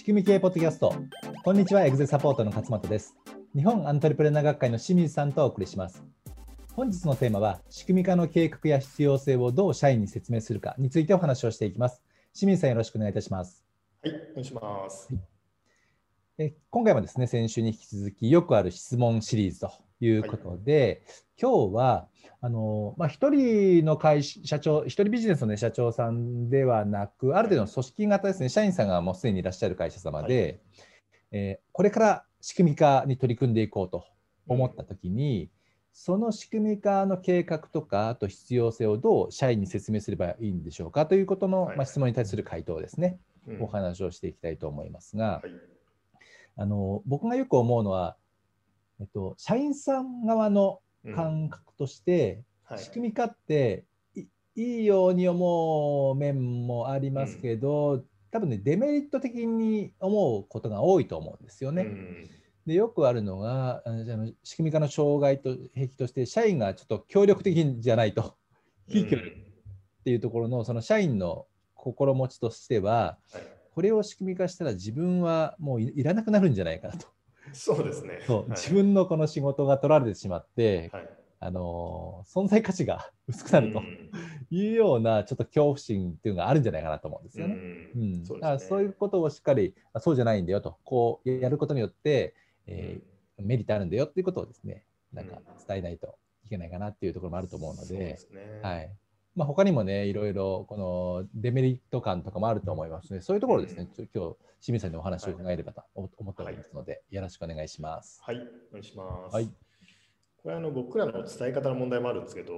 仕組み系ポッドキャスト。こんにちは、エグゼサポートの勝又です。日本アントレプレナー学会の清水さんとお送りします。本日のテーマは、仕組み化の計画や必要性をどう社員に説明するかについてお話をしていきます。清水さん、よろしくお願いいたします。はい、お願いします。え今回もですね、先週に引き続き、よくある質問シリーズということで、今日は、あのまあ、一人の会社長、一人ビジネスの、ね、社長さんではなく、ある程度の組織型ですね、社員さんがもうすでにいらっしゃる会社様で、はい、えー、これから仕組み化に取り組んでいこうと思ったときに、うん、その仕組み化の計画とか、あと必要性をどう社員に説明すればいいんでしょうかということの、はい、まあ、質問に対する回答ですね、うん、お話をしていきたいと思いますが、はい、あの僕がよく思うのは、えっと、社員さん側の感覚として、うんはい、仕組み化っていいように思う面もありますけど、うん、多分ねデメリット的に思うことが多いと思うんですよね。うん、でよくあるのがあの仕組み化の障害と壁として社員がちょっと協力的じゃないと非協力っていうところのその社員の心持ちとしては、はい、これを仕組み化したら自分はもういらなくなるんじゃないかなと。そうですね。そう、はい、自分のこの仕事が取られてしまって、はい、あの存在価値が薄くなるというようなちょっと恐怖心っていうのがあるんじゃないかなと思うんですよね。うん、うん、そう、ね、だからそういうことをしっかりそうじゃないんだよとこうやることによって、えー、メリットあるんだよっていうことをですねなんか伝えないといけないかなっていうところもあると思うので、ね、はい。まあ、他にもね、いろいろこのデメリット感とかもあると思いますね。そういうところですね、うん、今日清水さんにお話を伺えればと思っておりますので、はい、よろしくお願いします。はい、お願いします。はい、これあの僕らの伝え方の問題もあるんですけど、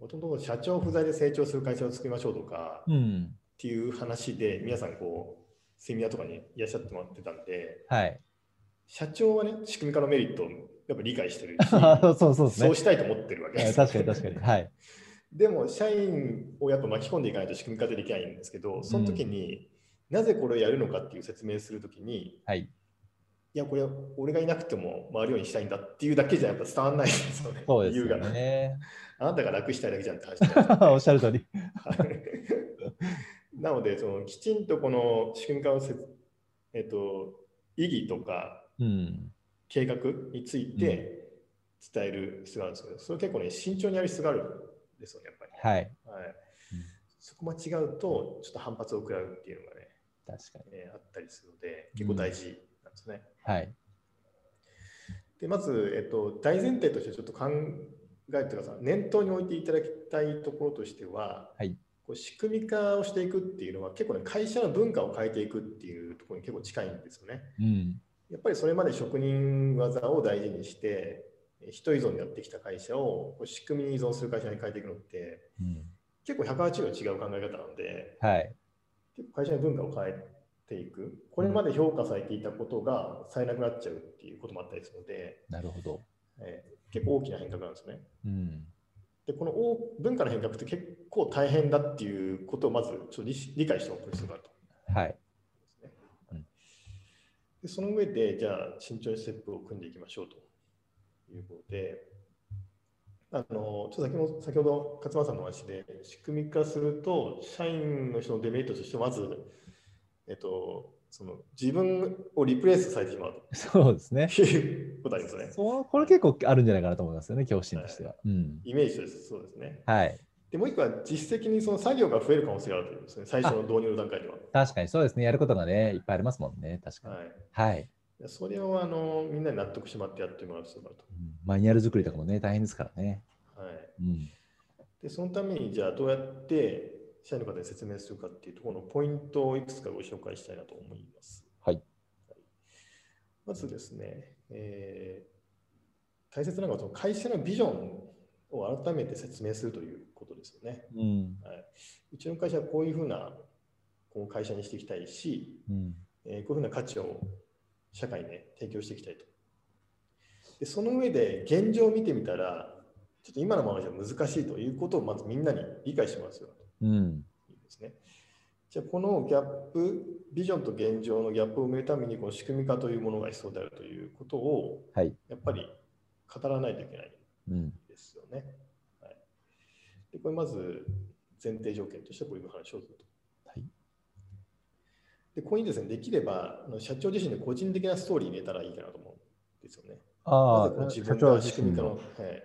もともと社長不在で成長する会社を作りましょうとか、うん、っていう話で、皆さんこう、セミナーとかにいらっしゃってもらってたんで、はい、社長はね、仕組み化のメリットをやっぱり理解してるし、そうそうね。そうしたいと思ってるわけです。確かに確かに。はい。でも社員をやっぱ巻き込んでいかないと仕組み化でできないんですけど、その時に、なぜこれをやるのかっていう説明するときに、はい、いや、これ俺がいなくても回るようにしたいんだっていうだけじゃやっぱ伝わらないですよね。そうですよね。あなたが楽したいだけじゃんって話、ね、おっしゃる通り。なのでその、きちんとこの仕組み化をせ、えっと、意義とか、うん、計画について伝える必要があるんですけど、それ結構ね、慎重にやる必要があるんですよね、やっぱり。はい。はい、うん、そこ間違うと、ちょっと反発を食らうっていうのがね、確かに、えー、あったりするので、結構大事なんですね。うん、はい。で、まず、えっと、大前提としてちょっと考えてください。念頭に置いていただきたいところとしては、はい、こう仕組み化をしていくっていうのは、結構ね、会社の文化を変えていくっていうところに結構近いんですよね。うん、やっぱりそれまで職人技を大事にして、人依存でやってきた会社を仕組みに依存する会社に変えていくのって、うん、結構180度違う考え方なので、はい、結構会社の文化を変えていく、これまで評価されていたことがされなくなっちゃうっていうこともあったりするので、なるほど、えー、結構大きな変革なんですね。うん、でこの文化の変革って結構大変だっていうことをまずちょっと理解しておく必要があると。はい。でその上で、じゃあ、慎重にステップを組んでいきましょうということで、あのちょっと先ほど先ほど勝間さんの話で、仕組み化すると、社員の人のデメリットとして、まず、えっと、その自分をリプレイスされてしまうと。そうですね。いうことありますね。そうこれ結構あるんじゃないかなと思いますよね、恐怖心としては。はいうん、イメージとしてそうですね。はい。でもう一個は実績にその作業が増える可能性があるということですね、最初の導入の段階では。確かにそうですね、やることがね、いっぱいありますもんね、確かに。はい。はい、それをあのみんなに納得してもらってやってもらう必要があると、うん。マニュアル作りとかもね、大変ですからね。はいうん、でそのために、じゃあどうやって社員の方に説明するかっていうところのポイントをいくつかご紹介したいなと思います。はい。はい、まずですね、えー、大切なのはその会社のビジョンを改めて説明するということですよね。うんはい、うちの会社はこういうふうなこの会社にしていきたいし、うんえー、こういうふうな価値を社会に、ね、提供していきたいと。でその上で現状を見てみたら、ちょっと今のままじゃ難しいということをまずみんなに理解してもらうんいいですね。じゃあこのギャップ、ビジョンと現状のギャップを埋めるためにこの仕組み化というものが必要であるということをはい。やっぱり語らないといけないうん。ですよね。はい、でこれまず前提条件としてこういう話をすると。はい。でここにですね、できればあの社長自身の個人的なストーリー入れたらいいかなと思うんですよね。あなぜこう自分が仕組み化の、はい、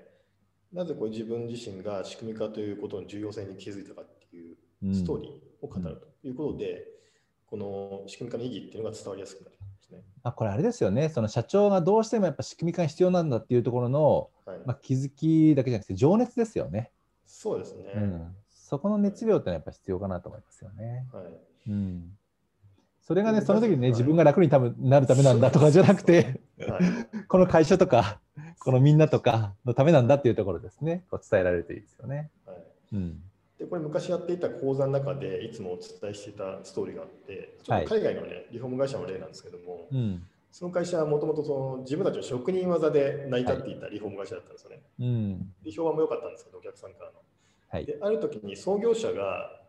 なぜこう自分自身が仕組み化ということの重要性に気づいたかっていうストーリーを語るということで、この仕組み化の意義っていうのが伝わりやすくなる。あこれあれですよね、その社長がどうしてもやっぱ仕組み化が必要なんだっていうところの、はいまあ、気づきだけじゃなくて情熱ですよね。そうですね。うん、そこの熱量ってのはやっぱ必要かなと思いますよね。はいうん、それがね、でその時にね、はい自分が楽に多分なるためなんだとかじゃなくて、はい この会社とか、このみんなとかのためなんだっていうところですね、こう伝えられるといいですよね。はいうん、でこれ昔やっていた講座の中でいつもお伝えしていたストーリーがあって、ちょっと海外のね、リフォーム会社の例なんですけども、うん、その会社はもともと自分たちの職人技で成り立っていたリフォーム会社だったんですよね。うん、で評判も良かったんですけど、お客さんからの。はい。で、ある時に創業者が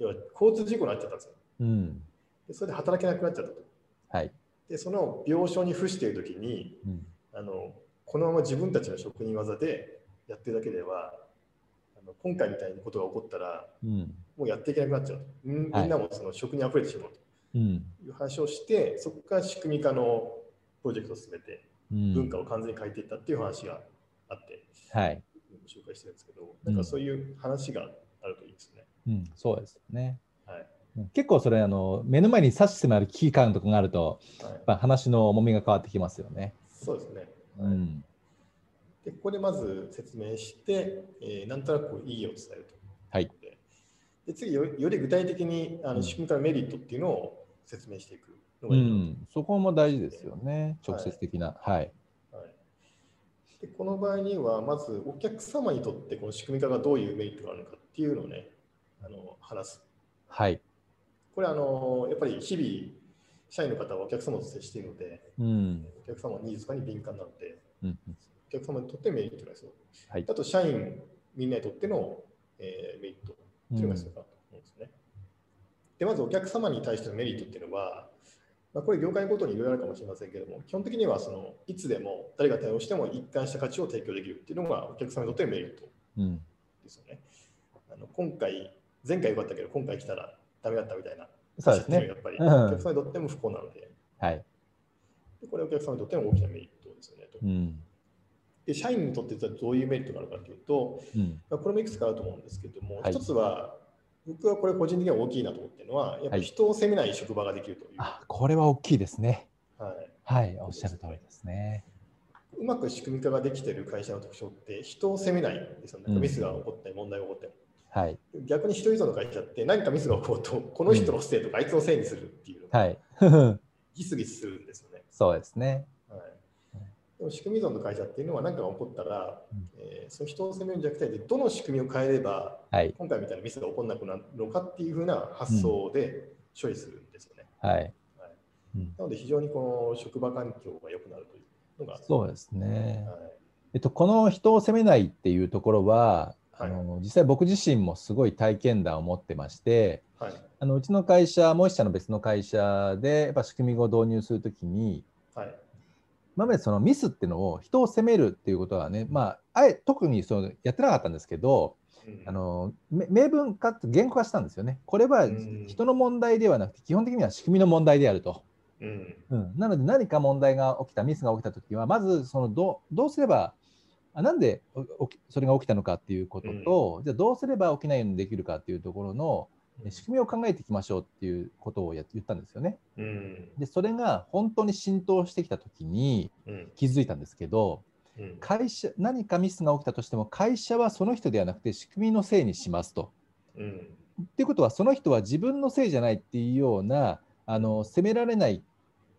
要は交通事故になっちゃったんですよ。うん、でそれで働けなくなっちゃったと。はい。で、その病床に伏している時にうん、あの、このまま自分たちの職人技でやってるだけでは、あの今回みたいなことが起こったら、うん、もうやっていけなくなっちゃうと。みんなもその職人溢れてしまううん、という話をして、そこから仕組み化のプロジェクトを進めて、うん、文化を完全に変えていったっていう話があって、はい。ご紹介してるんですけど、なんかそういう話があるといいですね。うん、そうですよね。結構それあの目の前に差し迫る危機感とかがあると、はい話の重みが変わってきますよね。そうですね。はいうん、でここでまず説明して、えーなんとなく意義を伝えると。はい。で次よ、より具体的にあうんの仕組み化のメリットっていうのを説明していくのうがいいなとん、そこも大事ですよね。直接的な。はい。はい、でこの場合には、まずお客様にとってこの仕組み化がどういうメリットがあるのかっていうのをね、あの話す。はい。これあの、やっぱり日々、社員の方はお客様と接しているので、うん。お客様のニーズとかに敏感なので、うん。お客様にとってメリットがですよ。はいあと、社員みんなにとっての、えーメリットっていうのが必要かなと思うんですね。で、まずお客様に対してのメリットっていうのは、まあ、これ業界ごとにいろいろあるかもしれませんけども、基本的にはそのいつでも誰が対応しても一貫した価値を提供できるっていうのがお客様にとってのメリットうん。ですよね。あの今回、前回良かったけど、今回来たらダメだったみたいな。そうですねやっぱりうんお客様にとっても不幸なので、はい。でこれはお客様にとっての大きなメリットですよねと。うん。で社員にとってどういうメリットがあるかというと、うん。まあ、これもいくつかあると思うんですけども、はい一つは、僕はこれ個人的には大きいなと思っているのは、やっぱり人を責めない職場ができるという。あ、これは大きいですね。はい、はい。おっしゃる通りですね。うまく仕組み化ができている会社の特徴って、人を責めないんですよね。うんミスが起こったり、問題が起こっても。はい。逆に人依存の会社って何かミスが起こると、この人のせいとか、あいつのせいにするっていうはい。ギスギスするんですよね。そうですね。はい、でも仕組み依存の会社っていうのは何かが起こったら、うんえーその人を責めるんじゃなくて、どの仕組みを変えれば、はい。今回みたいなミスが起こらなくなるのかっていうふうな発想で処理するんですよね。はい。はいうんなので非常にこの職場環境が良くなるというのが、そうですね。はいえっと、この人を責めないっていうところは、はいあの実際僕自身もすごい体験談を持ってましてはい。あのうちの会社もう一社の別の会社でやっぱ仕組みを導入するときにはい。今までそのミスっていうのを人を責めるっていうことはね、まあ、あえ特にそのやってなかったんですけどうん。あのめ明文化って言語化したんですよね。これはうん。人の問題ではなくて基本的には仕組みの問題であると。うん。うん、なので何か問題が起きたミスが起きたときはまずそのどうどうすればあなんでお起きそれが起きたのかっていうことと、じゃあどうすれば起きないようにできるかっていうところのえ仕組みを考えていきましょうっていうことをや言ったんですよね。うん。でそれが本当に浸透してきたときにうん。気づいたんですけどうん。会社何かミスが起きたとしても会社はその人ではなくて仕組みのせいにしますと。うん。っていうことはその人は自分のせいじゃないっていうようなあの責められない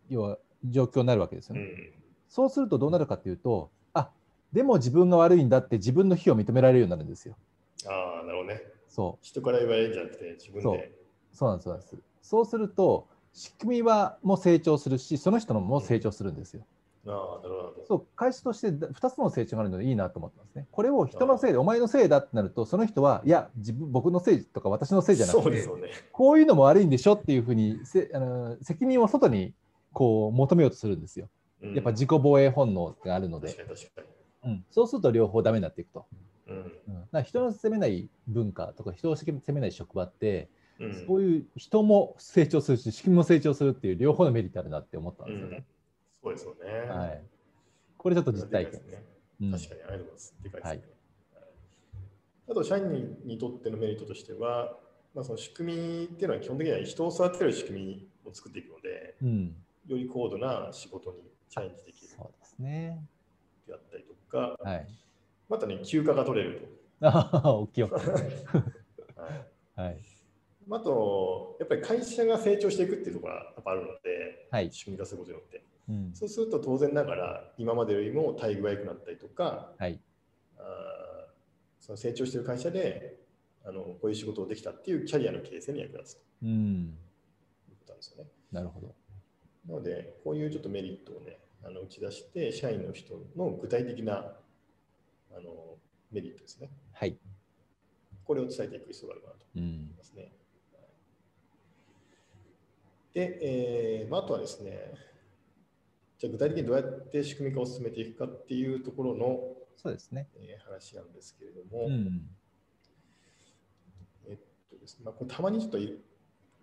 ような状況になるわけですよね。うん。そうするとどうなるかっていうとあでも自分が悪いんだって自分の非を認められるようになるんですよ。ああなるほどね。そう。人から言われるんじゃなくて自分そう。でそうなんですそうなんです。そうすると仕組みはもう成長するしその人のも成長するんですよ。ああなるほどそう。会社として2つの成長があるのでいいなと思ってますね。これを人のせいでお前のせいだってなるとその人はいや自分僕のせいとか私のせいじゃなくてそうですよね。こういうのも悪いんでしょっていうふうにせあの責任を外にこう求めようとするんですよ。うん。やっぱ自己防衛本能があるので。確、かに確かにうん、そうすると両方ダメになっていくと。うんうん、だ人の責めない文化とか人を責めない職場ってうんそういう人も成長するし、仕組みも成長するっていう両方のメリットあるなって思ったんですよね。そうですよね。はい。これちょっと実体験ですね。うん確かに、ありがとうございます。でかいですね。はいあと、社員にとってのメリットとしては、まあ、その仕組みっていうのは基本的には人を育てる仕組みを作っていくので、うん。より高度な仕事にチャレンジできるそうですね。であったりとか、はい。またね、休暇が取れるああ、大き い。はいはい。あと、やっぱり会社が成長していくっていうところがやっぱあるので、はい。仕組み化することによって。うん。そうすると当然ながら今までよりも待遇が良くなったりとか、はい。あーその成長している会社であのこういう仕事をできたっていうキャリアの形成に役立つとうん。いうことなんですよね。なるほど。なので、こういうちょっとメリットをね、あの打ち出して、社員の人の具体的なあのメリットですね。はい。これを伝えていく必要があるかなとうん思い。ますね。で、えーまあ、あとはですね、じゃあ具体的にどうやって仕組み化を進めていくかっていうところの、そうですね。えー話なんですけれども、うん。えっとですねまあ、これたまにちょっとい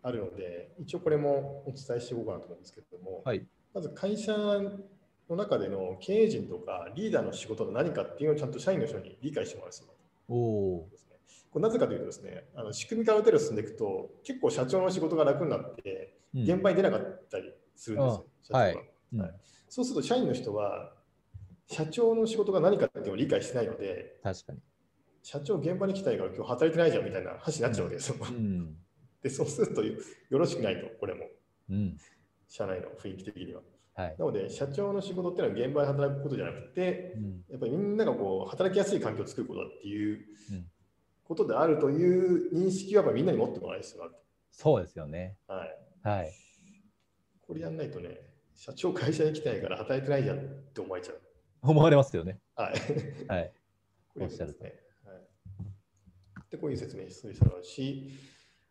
あるので、一応これもお伝えしていこうかなと思うんですけれども、はい。まず会社の中での経営陣とかリーダーの仕事の何かっていうのをちゃんと社員の人に理解してもらう必要。これなぜかというとですね、あの仕組み化ある程度進んでいくと、結構社長の仕事が楽になって、ー。現場に出なかったりするんですよ、社長が、はいうんはいそうすると社員の人は、社長の仕事が何かっていうのを理解してないので、確かに。社長現場に来たいから今日働いてないじゃんみたいな話になっちゃうわけですよ。うん。で、そうするとよろしくないと、これも、うん。社内の雰囲気的には。はい。なので、社長の仕事っていうのは現場で働くことじゃなくて、うん。やっぱりみんながこう働きやすい環境を作ることだっていううんことであるという認識はやっぱりみんなに持ってもらう必要があるそうですよね。と。はい。はい。これやんないとね、社長会社に来てないから働いてないじゃんって思われちゃう。思われますよね。はい。はい。これおっしゃるですね。はい、で、こういう説明する必要があるし、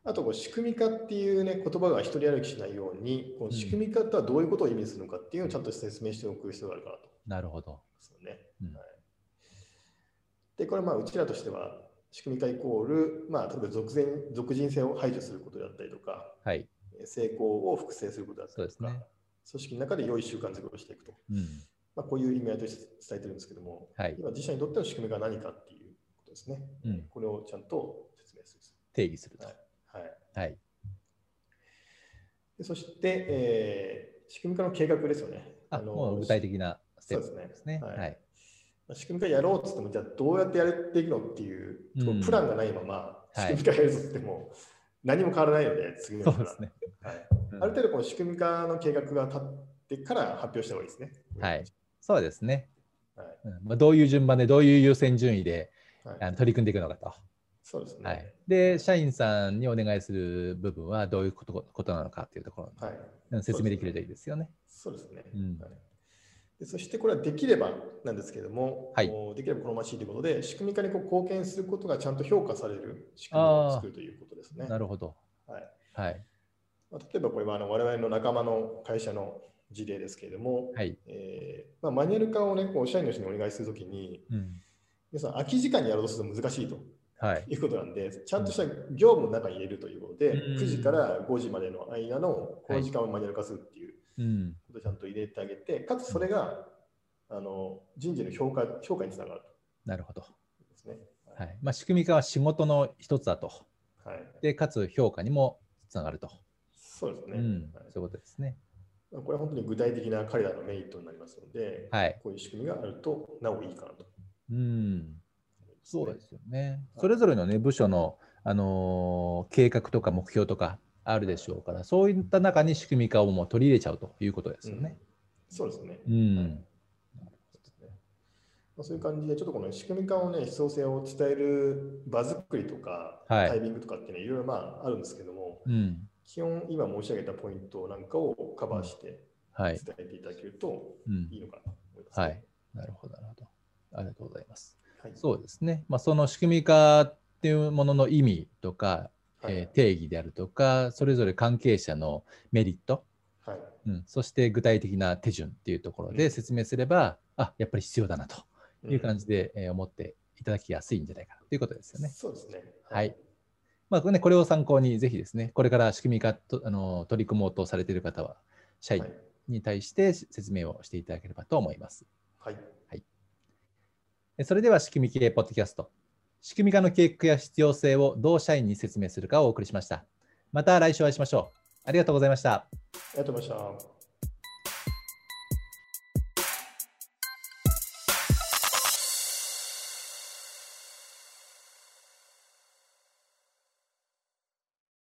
あとこう仕組み化っていうね、言葉が一人歩きしないように、この仕組み化とはどういうことを意味するのかっていうのをちゃんと説明しておく必要があるかなとなるほど。ますよね。うんはい、で、これまあうちらとしては、仕組み化イコール、まあ、例えば属人属人性を排除することだったりとか、はい。えー成功を複製することだったりとか、そうですね組織の中で良い習慣づくりをしていくと、うん。まあ、こういう意味合いとして伝えてるんですけども、はい。今、自社にとっての仕組みが何かっていうことですね。うんこれをちゃんと説明する。定義すると。はいはい、はい。でそして、えー仕組み化の計画ですよね。あ、のもう具体的なステップそうですねですね。はいはい。まあ仕組み化やろうって言っても、じゃあどうやってやっていくのっていう、うんプランがないままはい仕組み化やるぞっても、何も変わらないので、次のですね。はいうんある程度この仕組み化の計画が立ってから発表した方がいいですね。はい。そうですね。はいうんまあ、どういう順番で、どういう優先順位ではいあの取り組んでいくのかと。そうですね。はい。で、社員さんにお願いする部分はどういうことことなのかっていうところはいうん説明できるといいですよね。そうですね。うんはいでそしてこれはできればなんですけれども、はいできれば好ましいということで、仕組み化にこう貢献することがちゃんと評価される仕組みを作るということですね。なるほど。はいはい。まあ、例えばこれはあの我々の仲間の会社の事例ですけれども、はい。えーまあ、マニュアル化を、ね、こう社員の人にお願いするときに、うん。皆さん空き時間にやろうとすると難しいとはい。いうことなんで、ちゃんとした業務の中に入れるということで、うん9時から5時までの間のこの時間をマニュアル化するっていううん。ことをちゃんと入れてあげて、かつそれがあの人事の評価評価につながるなるほど。ですね。はい。まあ、仕組み化は仕事の一つだと。はい、で、かつ評価にもつながると。そうですね、うんはい。そういうことですね。これは本当に具体的な彼らのメリットになりますので、はい。こういう仕組みがあるとなおいいかなと。うん。そうですよね。はいそれぞれのね、部署の、あのー計画とか目標とかあるでしょうから、そういった中に仕組み化をもう取り入れちゃうということですよね。うんそうですね。うん。はいそうですねまあ、そういう感じで、ちょっとこの仕組み化をね、必要性を伝える場作りとか、はいタイミングとかっていうのは、いろいろまああるんですけども、うん。基本、今申し上げたポイントなんかをカバーしてはい伝。えていただけるとうんいいのかなと思います、ねはい。なるほど、なるほど。ありがとうございます。はい。そうですね。まあ、その仕組み化っていうものの意味とか、はいえー定義であるとか、それぞれ関係者のメリット、はい。うん、そして具体的な手順っていうところうんで説明すれば、あやっぱり必要だなという感じじで、えー思っていただきやすいんじゃないかなということですよね。そうですね。はい。まあね、これを参考にぜひですね、これから仕組み化とあの取り組もうとされている方は、社員はいに対して説明をしていただければと思います。はい。それでは仕組み系ポッドキャスト、仕組み化の計画や必要性をどう社員に説明するかをお送りしました。また来週お会いしましょう。ありがとうございました。ありがとうございました。